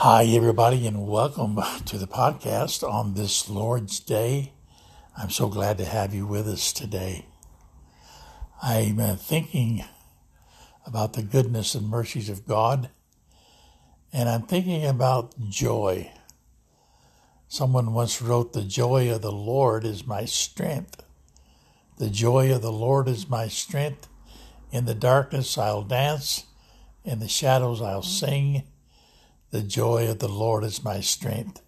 Hi, everybody, and welcome to the podcast on this Lord's Day. I'm so glad to have you with us today. I'm uh, thinking about the goodness and mercies of God, and I'm thinking about joy. Someone once wrote, The joy of the Lord is my strength. The joy of the Lord is my strength. In the darkness I'll dance, in the shadows I'll sing. The joy of the Lord is my strength.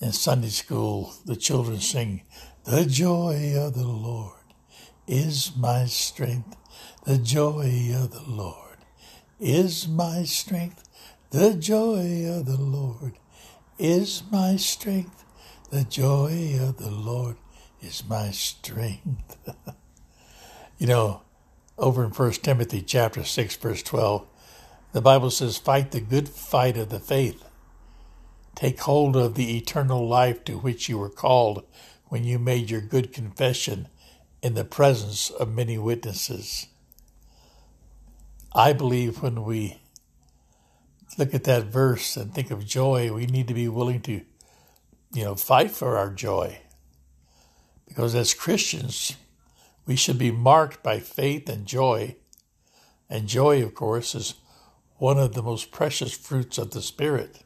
In Sunday school, the children sing, The joy of the Lord is my strength. The joy of the Lord is my strength. The joy of the Lord is my strength. The joy of the Lord is my strength. you know, over in 1 Timothy chapter 6 verse 12, the Bible says, "Fight the good fight of the faith. Take hold of the eternal life to which you were called when you made your good confession in the presence of many witnesses." I believe when we look at that verse and think of joy, we need to be willing to, you know, fight for our joy. Because as Christians, we should be marked by faith and joy. And joy, of course, is one of the most precious fruits of the Spirit.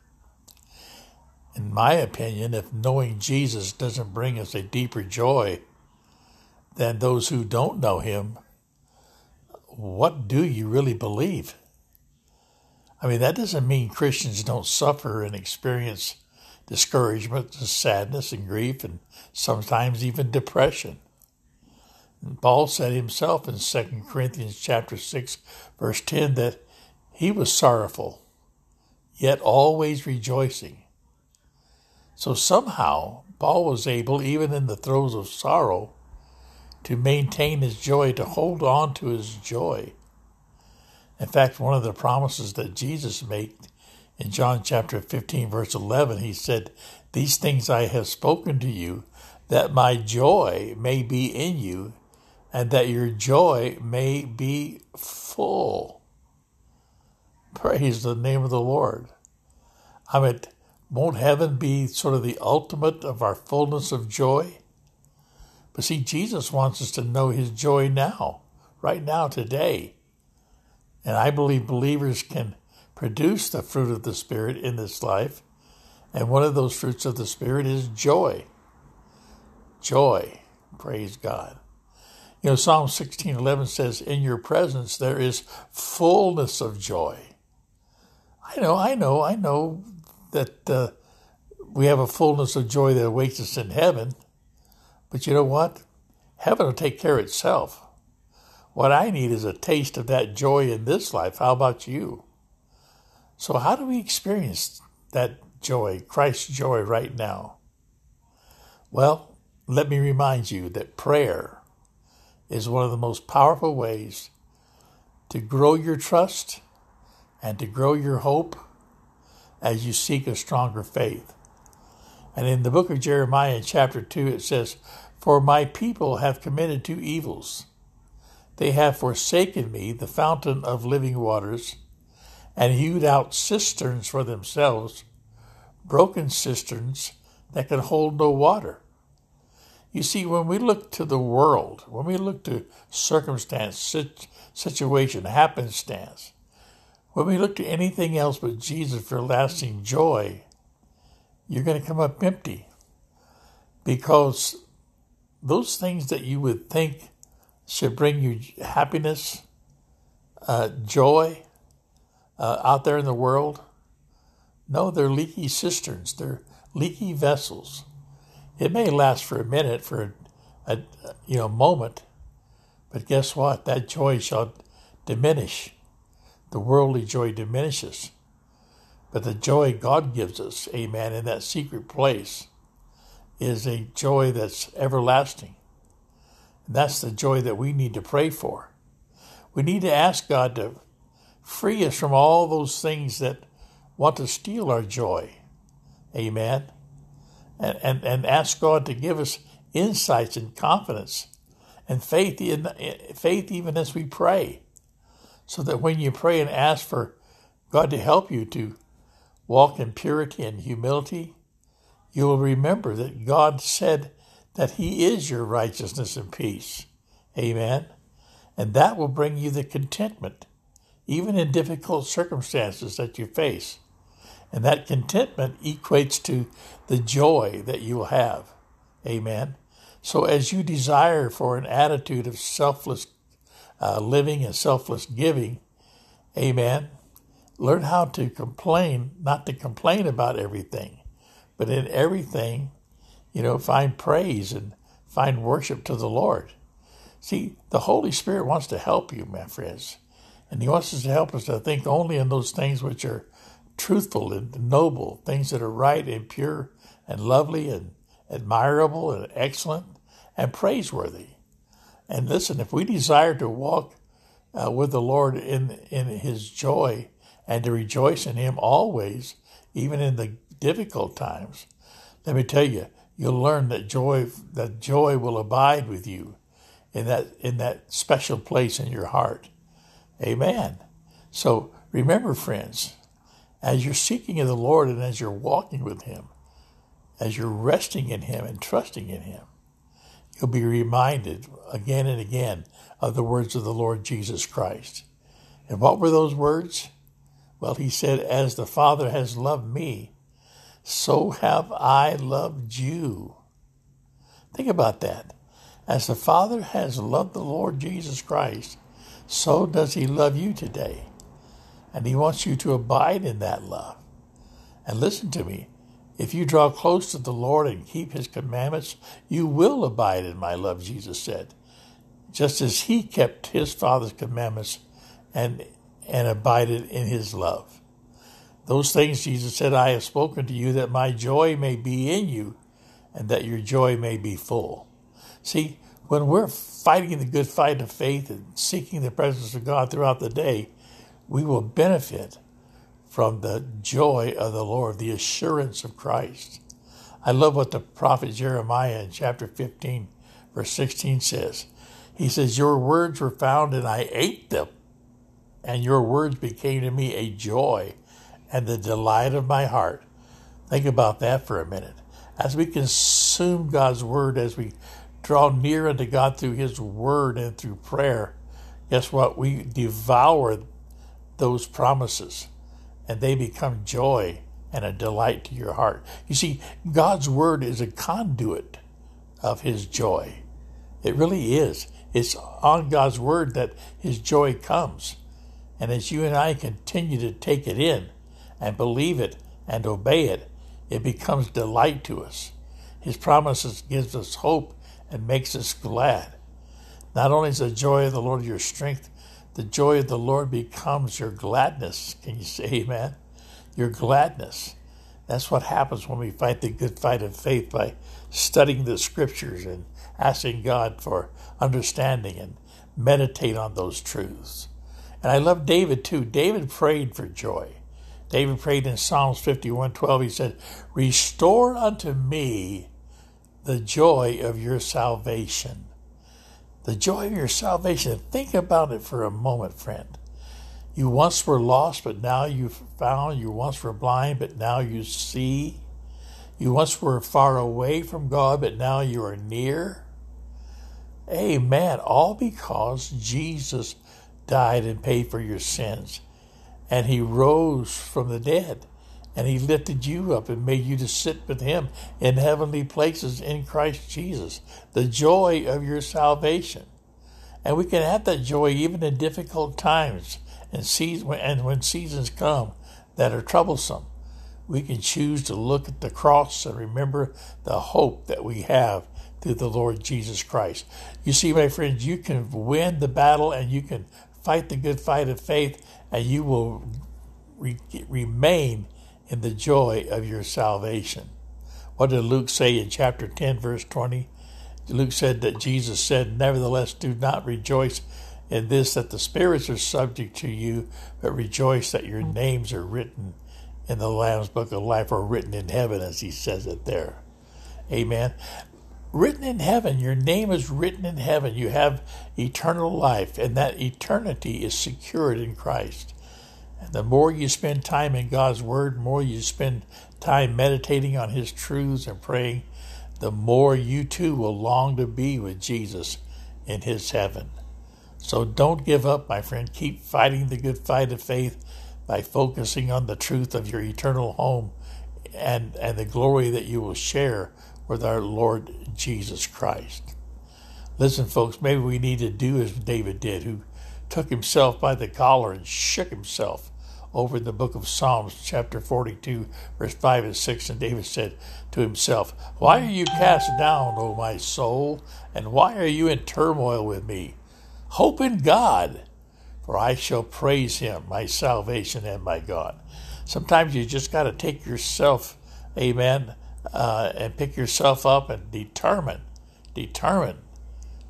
In my opinion, if knowing Jesus doesn't bring us a deeper joy than those who don't know Him, what do you really believe? I mean, that doesn't mean Christians don't suffer and experience discouragement and sadness and grief and sometimes even depression. And Paul said himself in 2 Corinthians chapter 6 verse 10 that he was sorrowful yet always rejoicing. So somehow Paul was able even in the throes of sorrow to maintain his joy, to hold on to his joy. In fact, one of the promises that Jesus made in John chapter 15, verse 11, he said, These things I have spoken to you, that my joy may be in you, and that your joy may be full. Praise the name of the Lord. I mean, won't heaven be sort of the ultimate of our fullness of joy? But see, Jesus wants us to know his joy now, right now, today. And I believe believers can produce the fruit of the Spirit in this life. And one of those fruits of the Spirit is joy. Joy. Praise God. You know, Psalm 16:11 says, "In your presence there is fullness of joy." I know, I know, I know that uh, we have a fullness of joy that awaits us in heaven. But you know what? Heaven will take care of itself. What I need is a taste of that joy in this life. How about you? So, how do we experience that joy, Christ's joy, right now? Well, let me remind you that prayer is one of the most powerful ways to grow your trust and to grow your hope as you seek a stronger faith. And in the book of Jeremiah, chapter 2, it says, For my people have committed two evils. They have forsaken me, the fountain of living waters, and hewed out cisterns for themselves, broken cisterns that can hold no water. You see, when we look to the world, when we look to circumstance, situation, happenstance, when we look to anything else but Jesus for lasting joy, you're going to come up empty. Because those things that you would think should bring you happiness, uh, joy uh, out there in the world. No, they're leaky cisterns, they're leaky vessels. It may last for a minute, for a, a you know moment, but guess what? That joy shall diminish. The worldly joy diminishes. But the joy God gives us, amen, in that secret place is a joy that's everlasting. And that's the joy that we need to pray for. We need to ask God to free us from all those things that want to steal our joy. Amen. And, and, and ask God to give us insights and confidence and faith, in, faith even as we pray. So that when you pray and ask for God to help you to walk in purity and humility, you will remember that God said that He is your righteousness and peace. Amen. And that will bring you the contentment, even in difficult circumstances that you face. And that contentment equates to the joy that you will have. Amen. So as you desire for an attitude of selfless uh, living and selfless giving, amen, learn how to complain, not to complain about everything, but in everything, you know, find praise and find worship to the Lord. See, the Holy Spirit wants to help you, my friends. And He wants us to help us to think only in those things which are truthful and noble, things that are right and pure and lovely and admirable and excellent and praiseworthy. And listen, if we desire to walk uh, with the Lord in in His joy and to rejoice in Him always, even in the difficult times, let me tell you, you'll learn that joy that joy will abide with you in that in that special place in your heart. Amen. So remember, friends, as you're seeking of the Lord and as you're walking with Him, as you're resting in Him and trusting in Him, you'll be reminded again and again of the words of the Lord Jesus Christ. And what were those words? Well, He said, As the Father has loved me, so have I loved you. Think about that. As the Father has loved the Lord Jesus Christ, so does He love you today. And He wants you to abide in that love. And listen to me if you draw close to the Lord and keep His commandments, you will abide in my love, Jesus said, just as He kept His Father's commandments and, and abided in His love. Those things Jesus said, I have spoken to you that my joy may be in you and that your joy may be full. See, when we're fighting the good fight of faith and seeking the presence of God throughout the day, we will benefit from the joy of the Lord, the assurance of Christ. I love what the prophet Jeremiah in chapter 15, verse 16 says. He says, Your words were found and I ate them, and your words became to me a joy and the delight of my heart. Think about that for a minute. As we consume God's word, as we draw near unto God through his word and through prayer, guess what? We devour those promises and they become joy and a delight to your heart. You see, God's word is a conduit of his joy. It really is. It's on God's word that his joy comes. And as you and I continue to take it in, and believe it and obey it, it becomes delight to us. His promises gives us hope and makes us glad. Not only is the joy of the Lord your strength, the joy of the Lord becomes your gladness. Can you say amen? Your gladness. That's what happens when we fight the good fight of faith by studying the scriptures and asking God for understanding and meditate on those truths. And I love David too. David prayed for joy. David prayed in Psalms 51:12. He said, "Restore unto me the joy of your salvation." The joy of your salvation. Think about it for a moment, friend. You once were lost, but now you've found. You once were blind, but now you see. You once were far away from God, but now you are near. Amen. All because Jesus died and paid for your sins and he rose from the dead and he lifted you up and made you to sit with him in heavenly places in Christ Jesus, the joy of your salvation. And we can have that joy even in difficult times and, season, and when seasons come that are troublesome. We can choose to look at the cross and remember the hope that we have through the Lord Jesus Christ. You see, my friends, you can win the battle and you can fight the good fight of faith and you will re- remain in the joy of your salvation. What did Luke say in chapter 10, verse 20? Luke said that Jesus said, Nevertheless, do not rejoice in this that the spirits are subject to you, but rejoice that your names are written in the Lamb's book of life or written in heaven, as he says it there. Amen. Written in heaven, your name is written in heaven. You have eternal life, and that eternity is secured in Christ. And the more you spend time in God's Word, more you spend time meditating on His truths and praying, the more you too will long to be with Jesus in His heaven. So don't give up, my friend. Keep fighting the good fight of faith by focusing on the truth of your eternal home and, and the glory that you will share with our Lord Jesus Christ. Listen, folks, maybe we need to do as David did, who took himself by the collar and shook himself over the book of Psalms, chapter 42, verse 5 and 6. And David said to himself, Why are you cast down, O my soul? And why are you in turmoil with me? Hope in God, for I shall praise him, my salvation and my God. Sometimes you just got to take yourself, amen, uh, and pick yourself up and determine, determine.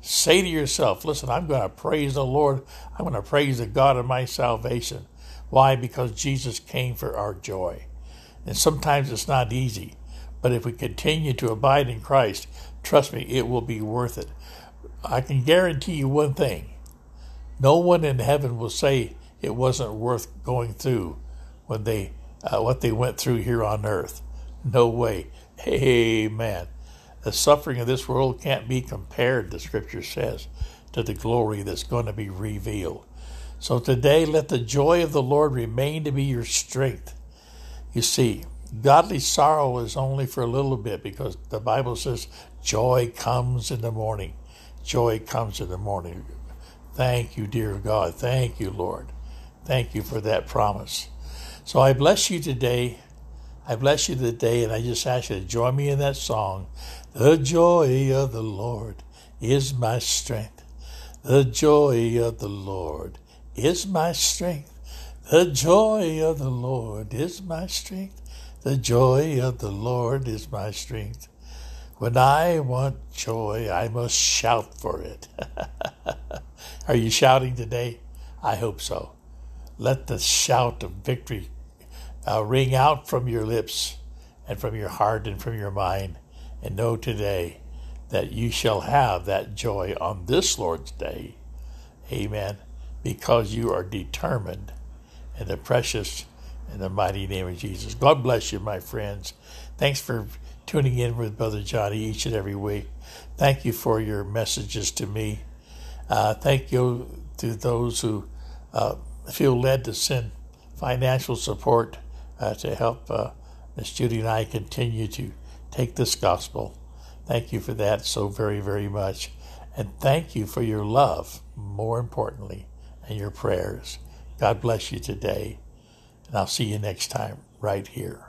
Say to yourself, listen, I'm going to praise the Lord. I'm going to praise the God of my salvation. Why? Because Jesus came for our joy. And sometimes it's not easy. But if we continue to abide in Christ, trust me, it will be worth it. I can guarantee you one thing no one in heaven will say it wasn't worth going through when they uh, what they went through here on earth. No way. Amen. The suffering of this world can't be compared, the scripture says, to the glory that's going to be revealed. So today, let the joy of the Lord remain to be your strength. You see, godly sorrow is only for a little bit because the Bible says joy comes in the morning. Joy comes in the morning. Thank you, dear God. Thank you, Lord. Thank you for that promise. So I bless you today. I bless you today, and I just ask you to join me in that song. The joy of the Lord is my strength. The joy of the Lord is my strength. The joy of the Lord is my strength. The joy of the Lord is my strength. When I want joy, I must shout for it. Are you shouting today? I hope so. Let the shout of victory uh, ring out from your lips and from your heart and from your mind. And know today that you shall have that joy on this Lord's day. Amen. Because you are determined in the precious and the mighty name of Jesus. God bless you, my friends. Thanks for tuning in with Brother Johnny each and every week. Thank you for your messages to me. Uh, thank you to those who uh, feel led to send financial support uh, to help uh, Miss Judy and I continue to take this gospel. Thank you for that so very, very much. And thank you for your love, more importantly, and your prayers. God bless you today. And I'll see you next time right here.